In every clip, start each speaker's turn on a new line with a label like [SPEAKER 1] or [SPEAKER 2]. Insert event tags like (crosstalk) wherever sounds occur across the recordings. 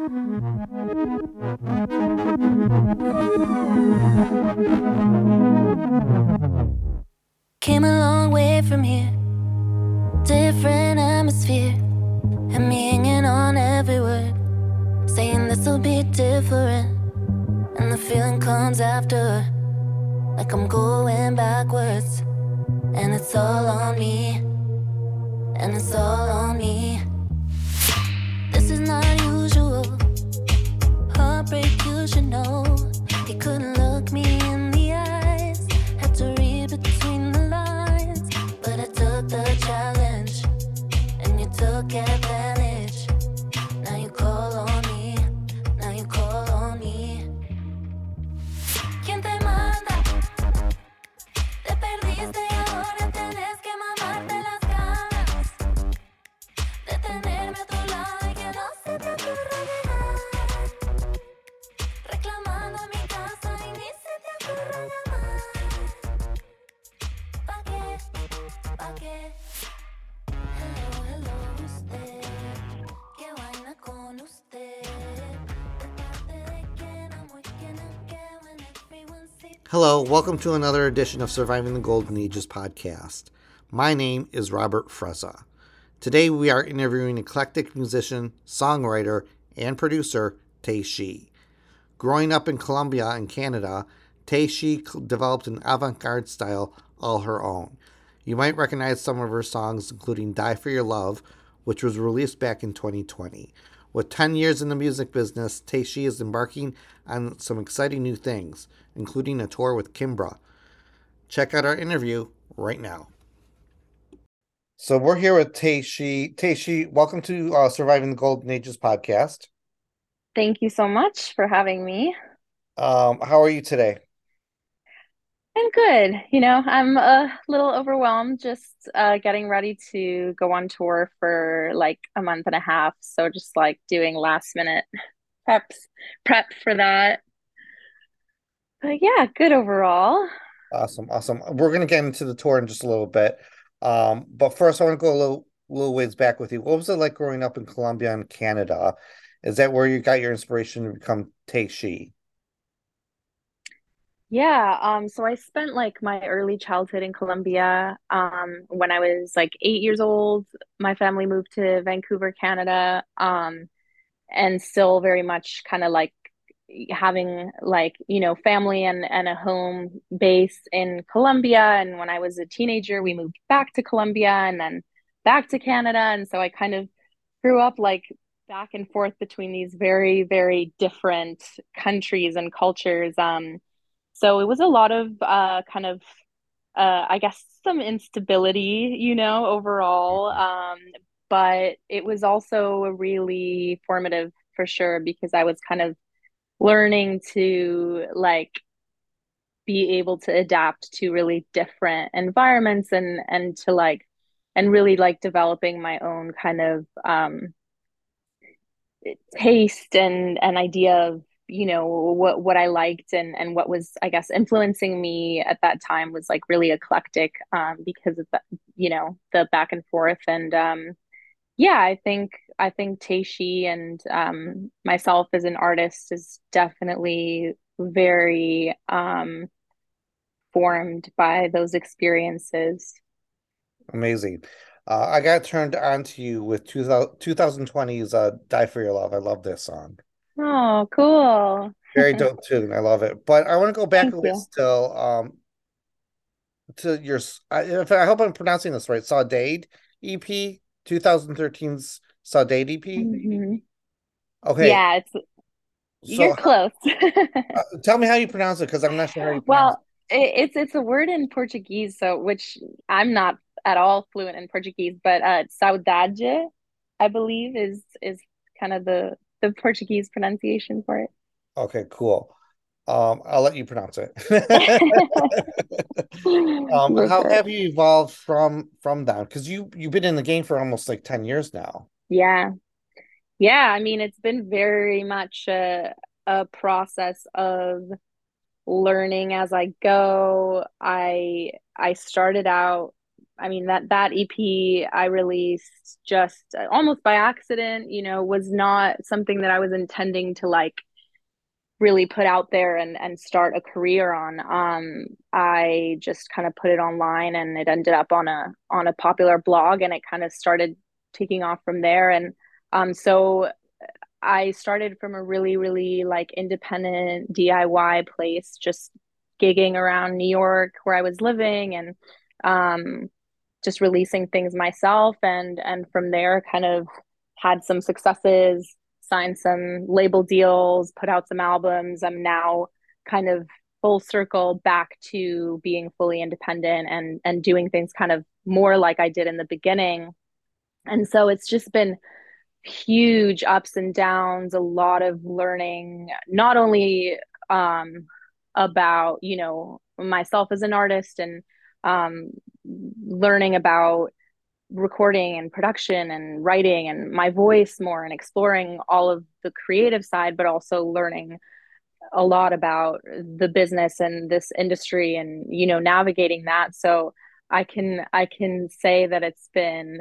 [SPEAKER 1] Came a long way from here, different atmosphere, and me hanging on every word, saying this'll be different. And the feeling comes after, like I'm going backwards, and it's all on me, and it's all on Hello,
[SPEAKER 2] welcome to another edition of Surviving the Golden Ages podcast. My name is Robert Frezza. Today we are interviewing eclectic musician, songwriter, and producer Tei Shi. Growing up in Colombia and Canada, Tei Shi developed an avant garde style all her own. You might recognize some of her songs, including Die for Your Love, which was released back in 2020. With 10 years in the music business, Tei Shi is embarking on some exciting new things, including a tour with Kimbra. Check out our interview right now. So we're here with Tei Shi. Tei Shi, welcome to uh, Surviving the Golden Ages podcast.
[SPEAKER 3] Thank you so much for having me.
[SPEAKER 2] Um, how are you today?
[SPEAKER 3] I'm good. You know, I'm a little overwhelmed just uh, getting ready to go on tour for like a month and a half. So just like doing last minute preps, prep for that. But yeah, good overall.
[SPEAKER 2] Awesome, awesome. We're going to get into the tour in just a little bit. Um, but first, I want to go a little, little ways back with you. What was it like growing up in Colombia and Canada? Is that where you got your inspiration to become Tei Shi?
[SPEAKER 3] Yeah, um, so I spent like my early childhood in Colombia. Um, when I was like eight years old, my family moved to Vancouver, Canada. Um, and still very much kind of like having like you know family and and a home base in Colombia and when I was a teenager we moved back to Colombia and then back to Canada and so I kind of grew up like back and forth between these very very different countries and cultures um so it was a lot of uh kind of uh I guess some instability you know overall um but it was also really formative for sure because I was kind of learning to like be able to adapt to really different environments and and to like and really like developing my own kind of um taste and an idea of you know what what I liked and and what was I guess influencing me at that time was like really eclectic um because of the you know the back and forth and um yeah, I think I think Tei Shi and um, myself as an artist is definitely very um, formed by those experiences.
[SPEAKER 2] Amazing. Uh, I got turned on to you with 2000, 2020's uh, Die for Your Love. I love this song.
[SPEAKER 3] Oh, cool.
[SPEAKER 2] Very (laughs) dope tune. I love it. But I want to go back
[SPEAKER 3] Thank
[SPEAKER 2] a
[SPEAKER 3] little
[SPEAKER 2] still um, to your, I, I hope I'm pronouncing this right, Saudade EP, 2013's Saudade EP.
[SPEAKER 3] Mhm.
[SPEAKER 2] Okay.
[SPEAKER 3] Yeah, it's you're close. (laughs)
[SPEAKER 2] uh, tell me how you pronounce it because I'm not sure how you pronounce
[SPEAKER 3] Well, it, it's it's a word in Portuguese, so which I'm not at all fluent in Portuguese, but uh, saudade, I believe, is is kind of the the Portuguese pronunciation for it.
[SPEAKER 2] Okay, cool. Um, I'll let you pronounce it. (laughs) Um, how have you evolved from from that? Because you you've been in the game for almost like 10 years now.
[SPEAKER 3] Yeah. Yeah, I mean, it's been very much a a process of learning as I go. I I started out I mean that that EP I released just almost by accident, you know, was not something that I was intending to like really put out there and and start a career on. Um, I just kind of put it online, and it ended up on a on a popular blog, and it kind of started taking off from there. And um, so I started from a really really like independent DIY place, just gigging around New York where I was living, and um, just releasing things myself, and and from there kind of had some successes signed some label deals, put out some albums. I'm now kind of full circle back to being fully independent and and doing things kind of more like I did in the beginning. And so it's just been huge ups and downs, a lot of learning, not only um, about, you know, myself as an artist and um, learning about recording and production and writing and my voice more and exploring all of the creative side but also learning a lot about the business and this industry and you know navigating that. So i can i can say that it's been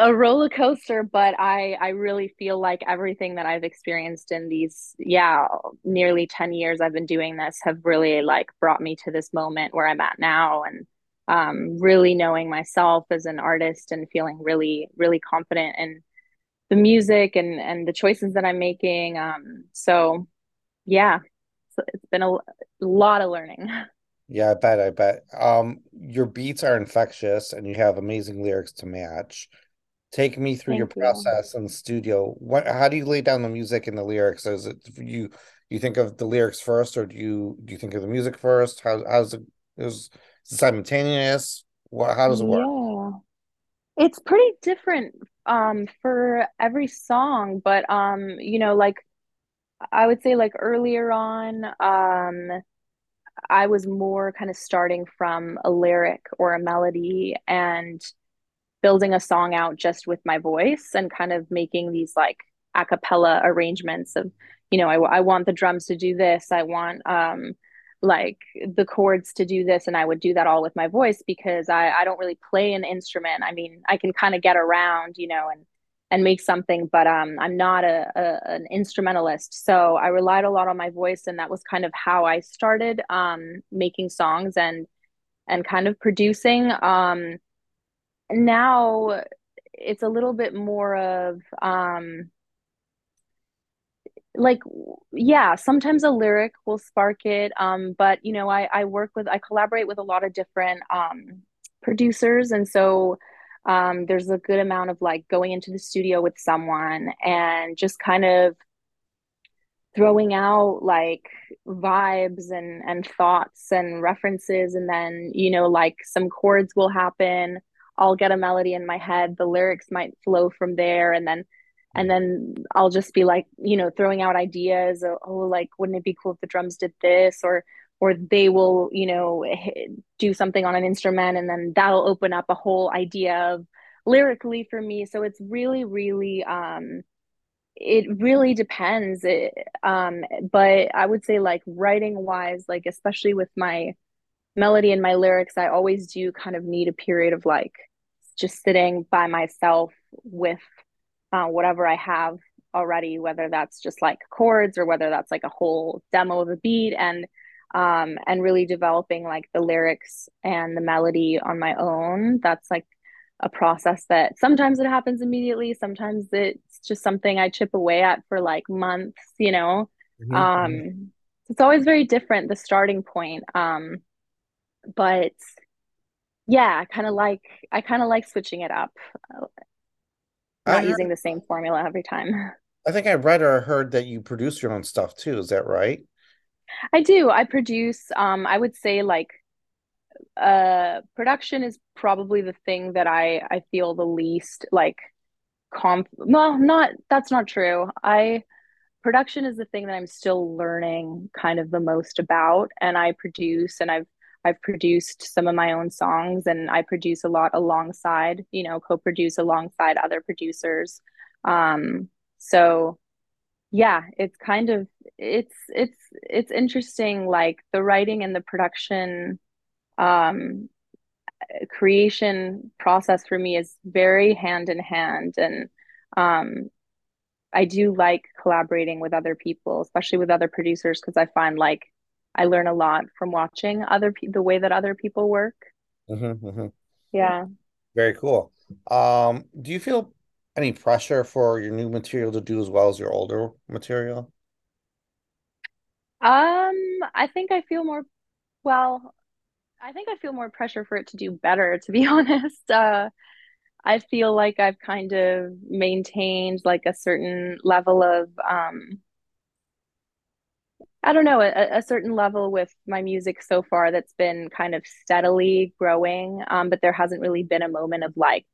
[SPEAKER 3] a roller coaster but i i really feel like everything that i've experienced in these yeah nearly 10 years i've been doing this have really like brought me to this moment where i'm at now. And um, really knowing myself as an artist and feeling really, really confident in the music and and the choices that I'm making. Um, so yeah, so it's been a, a lot of learning. (laughs)
[SPEAKER 2] Yeah, I bet. I bet. Um, your beats are infectious, and you have amazing lyrics to match. Take me through Thank your process in the studio. What? How do you lay down the music and the lyrics? Is it you? You think of the lyrics first, or do you do you think of the music first? How how's it? Is simultaneous? What? How does it work?
[SPEAKER 3] Yeah, it's pretty different um, for every song, but um, you know, like I would say, like earlier on, um, I was more kind of starting from a lyric or a melody and building a song out just with my voice and kind of making these like a cappella arrangements of, you know, I, I want the drums to do this. I want um, like the chords to do this and i would do that all with my voice because i i don't really play an instrument. I mean i can kind of get around you know and and make something but um i'm not a, a, an instrumentalist. So i relied a lot on my voice and that was kind of how i started um making songs and and kind of producing. Um now it's a little bit more of um like yeah sometimes a lyric will spark it um but you know i i work with i collaborate with a lot of different um producers and so um there's a good amount of like going into the studio with someone and just kind of throwing out like vibes and and thoughts and references and then you know like some chords will happen. I'll get a melody in my head. The lyrics might flow from there and then and then I'll just be like, you know, throwing out ideas. Of, oh, like, wouldn't it be cool if the drums did this? Or, or they will, you know, do something on an instrument, and then that'll open up a whole idea of lyrically for me. So it's really, really, um, it really depends. It, um, but I would say, like, writing wise, like, especially with my melody and my lyrics, I always do kind of need a period of like just sitting by myself with uh, whatever I have already, whether that's just like chords or whether that's like a whole demo of a beat and um, and really developing like the lyrics and the melody on my own. That's like a process that sometimes it happens immediately, sometimes it's just something I chip away at for like months, you know. Mm-hmm. Um, it's always very different the starting point. Um, but yeah, I kind of like I kind of like switching it up not heard, using the same formula every time. (laughs)
[SPEAKER 2] I think I read or heard that you produce your own stuff too. Is that right?
[SPEAKER 3] I do. I produce. Um, I would say like, uh, production is probably the thing that I I feel the least like comp. Well, not that's not true. I production is the thing that I'm still learning kind of the most about, and I produce and I've I've produced some of my own songs and I produce a lot alongside, you know, co-produce alongside other producers. Um, so yeah, it's kind of it's it's it's interesting like the writing and the production um creation process for me is very hand in hand and um I do like collaborating with other people, especially with other producers, because I find like I learn a lot from watching other the way that other people work.
[SPEAKER 2] Mm-hmm, mm-hmm.
[SPEAKER 3] Yeah.
[SPEAKER 2] Very cool. Um, do you feel any pressure for your new material to do as well as your older material?
[SPEAKER 3] Um, I think I feel more, well, I think I feel more pressure for it to do better, to be (laughs) honest. Uh, I feel like I've kind of maintained like a certain level of um I don't know, a, a certain level with my music so far that's been kind of steadily growing. Um, but there hasn't really been a moment of like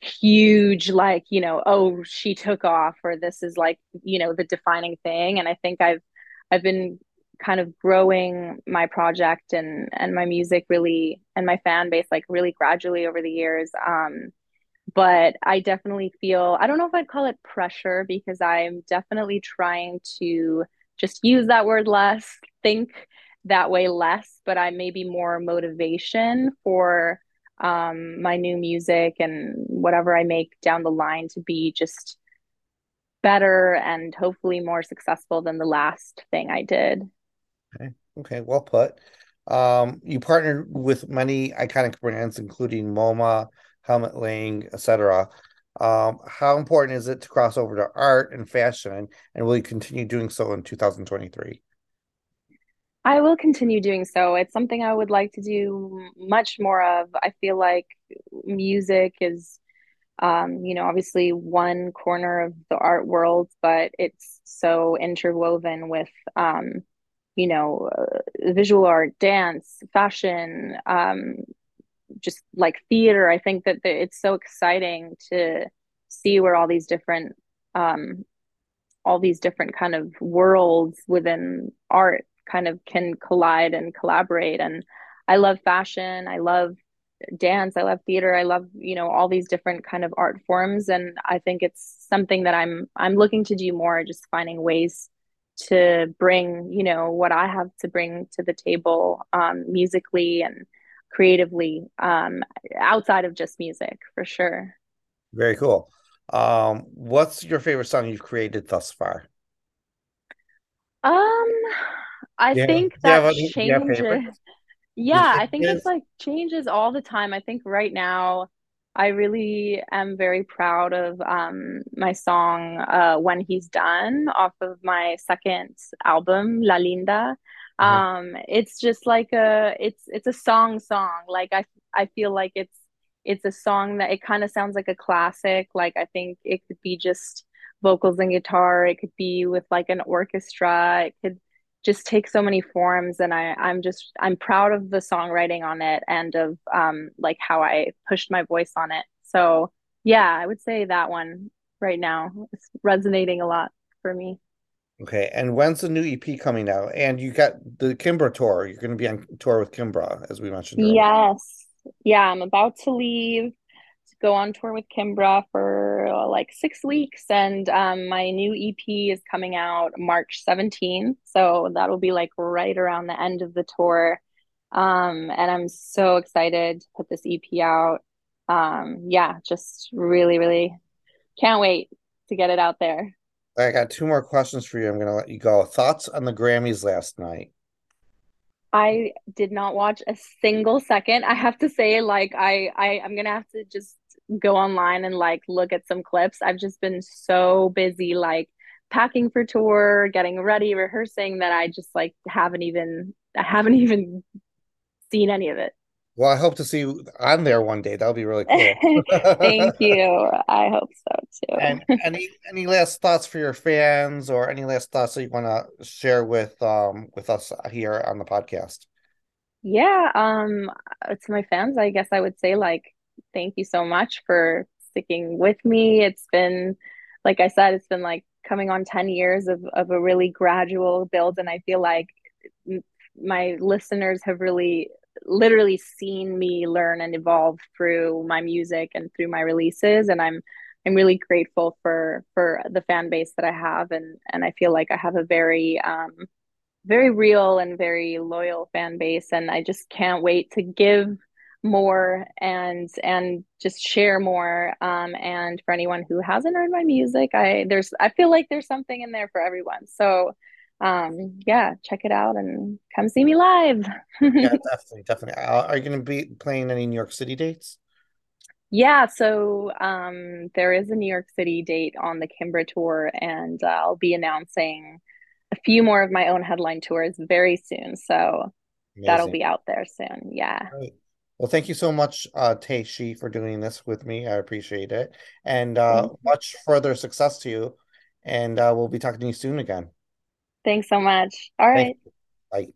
[SPEAKER 3] huge, like, you know, oh, she took off, or this is like, you know, the defining thing. And I think I've I've been kind of growing my project and and my music really and my fan base like really gradually over the years. Um, but I definitely feel I don't know if I'd call it pressure because I'm definitely trying to just use that word less, think that way less, but I may be more motivation for um, my new music and whatever I make down the line to be just better and hopefully more successful than the last thing I did.
[SPEAKER 2] Okay, okay, well put. Um, you partnered with many iconic brands, including MoMA, Helmut Lang, etc. Um, how important is it to cross over to art and fashion, and will you continue doing so in 2023?
[SPEAKER 3] I will continue doing so. It's something I would like to do much more of. I feel like music is, um, you know, obviously one corner of the art world, but it's so interwoven with, um, you know, uh, visual art, dance, fashion, um, just like theater. I think that the, it's so exciting to see where all these different um, all these different kind of worlds within art kind of can collide and collaborate. And I love fashion. I love dance. I love theater. I love you know all these different kind of art forms. And I think it's something that I'm I'm looking to do more. Just finding ways to bring you know what I have to bring to the table um, musically and creatively um, outside of just music for sure.
[SPEAKER 2] Very cool. Um, what's your favorite song you've created thus far?
[SPEAKER 3] Um, I yeah. think that yeah, changes. Yeah, I think it's like changes all the time. I think right now I really am very proud of um my song uh When He's Done off of my second album La Linda um it's just like a it's it's a song song. Like i i feel like it's it's a song that it kind of sounds like a classic. Like i think it could be just vocals and guitar. It could be with like an orchestra. It could just take so many forms and i i'm just i'm proud of the songwriting on it and of um like how i pushed my voice on it. So yeah i would say that one right now is resonating a lot for me
[SPEAKER 2] Okay, and when's the new EP coming out? And you got the Kimbra tour. You're going to be on tour with Kimbra, as we mentioned.
[SPEAKER 3] Earlier. Yes, yeah. I'm about to leave to go on tour with Kimbra for uh, like six weeks, and um, my new EP is coming out March 17th. So that'll be like right around the end of the tour. Um, and I'm so excited to put this EP out. Um, yeah, just really, really can't wait to get it out there.
[SPEAKER 2] I got two more questions for you. I'm going to let you go. Thoughts on the Grammys last night?
[SPEAKER 3] I did not watch a single second. I have to say, like, I, I I'm gonna have to just go online and like look at some clips. I've just been so busy, like packing for tour, getting ready, rehearsing that I just like haven't even I haven't (laughs) even seen any of it.
[SPEAKER 2] Well, I hope to see you on there one day. That'll be really (laughs) cool.
[SPEAKER 3] Thank you. I hope so too.
[SPEAKER 2] and any any last thoughts for your fans, or any last thoughts that you want to share with um with us here on the podcast?
[SPEAKER 3] Yeah, um, to my fans, I guess I would say like thank you so much for sticking with me. It's been, like I said, it's been like coming on ten years of of a really gradual build, and I feel like my listeners have really literally seen me learn and evolve through my music and through my releases and i'm i'm really grateful for for the fan base that i have and and i feel like i have a very um very real and very loyal fan base and i just can't wait to give more and and just share more um and for anyone who hasn't heard my music i there's i feel like there's something in there for everyone. So um yeah check it out and come see me live
[SPEAKER 2] yeah (laughs) definitely definitely uh, are you going to be playing any new york city dates
[SPEAKER 3] yeah so um there is a new york city date on the kimbra tour and uh, i'll be announcing a few more of my own headline tours very soon so Amazing. that'll be out there soon yeah
[SPEAKER 2] Great. Well, thank you so much, uh, Tei Shi, for doing this with me. I appreciate it. And uh, much further success to you. And uh, we'll be talking to you soon again.
[SPEAKER 3] Thanks so much. All right.
[SPEAKER 2] Bye.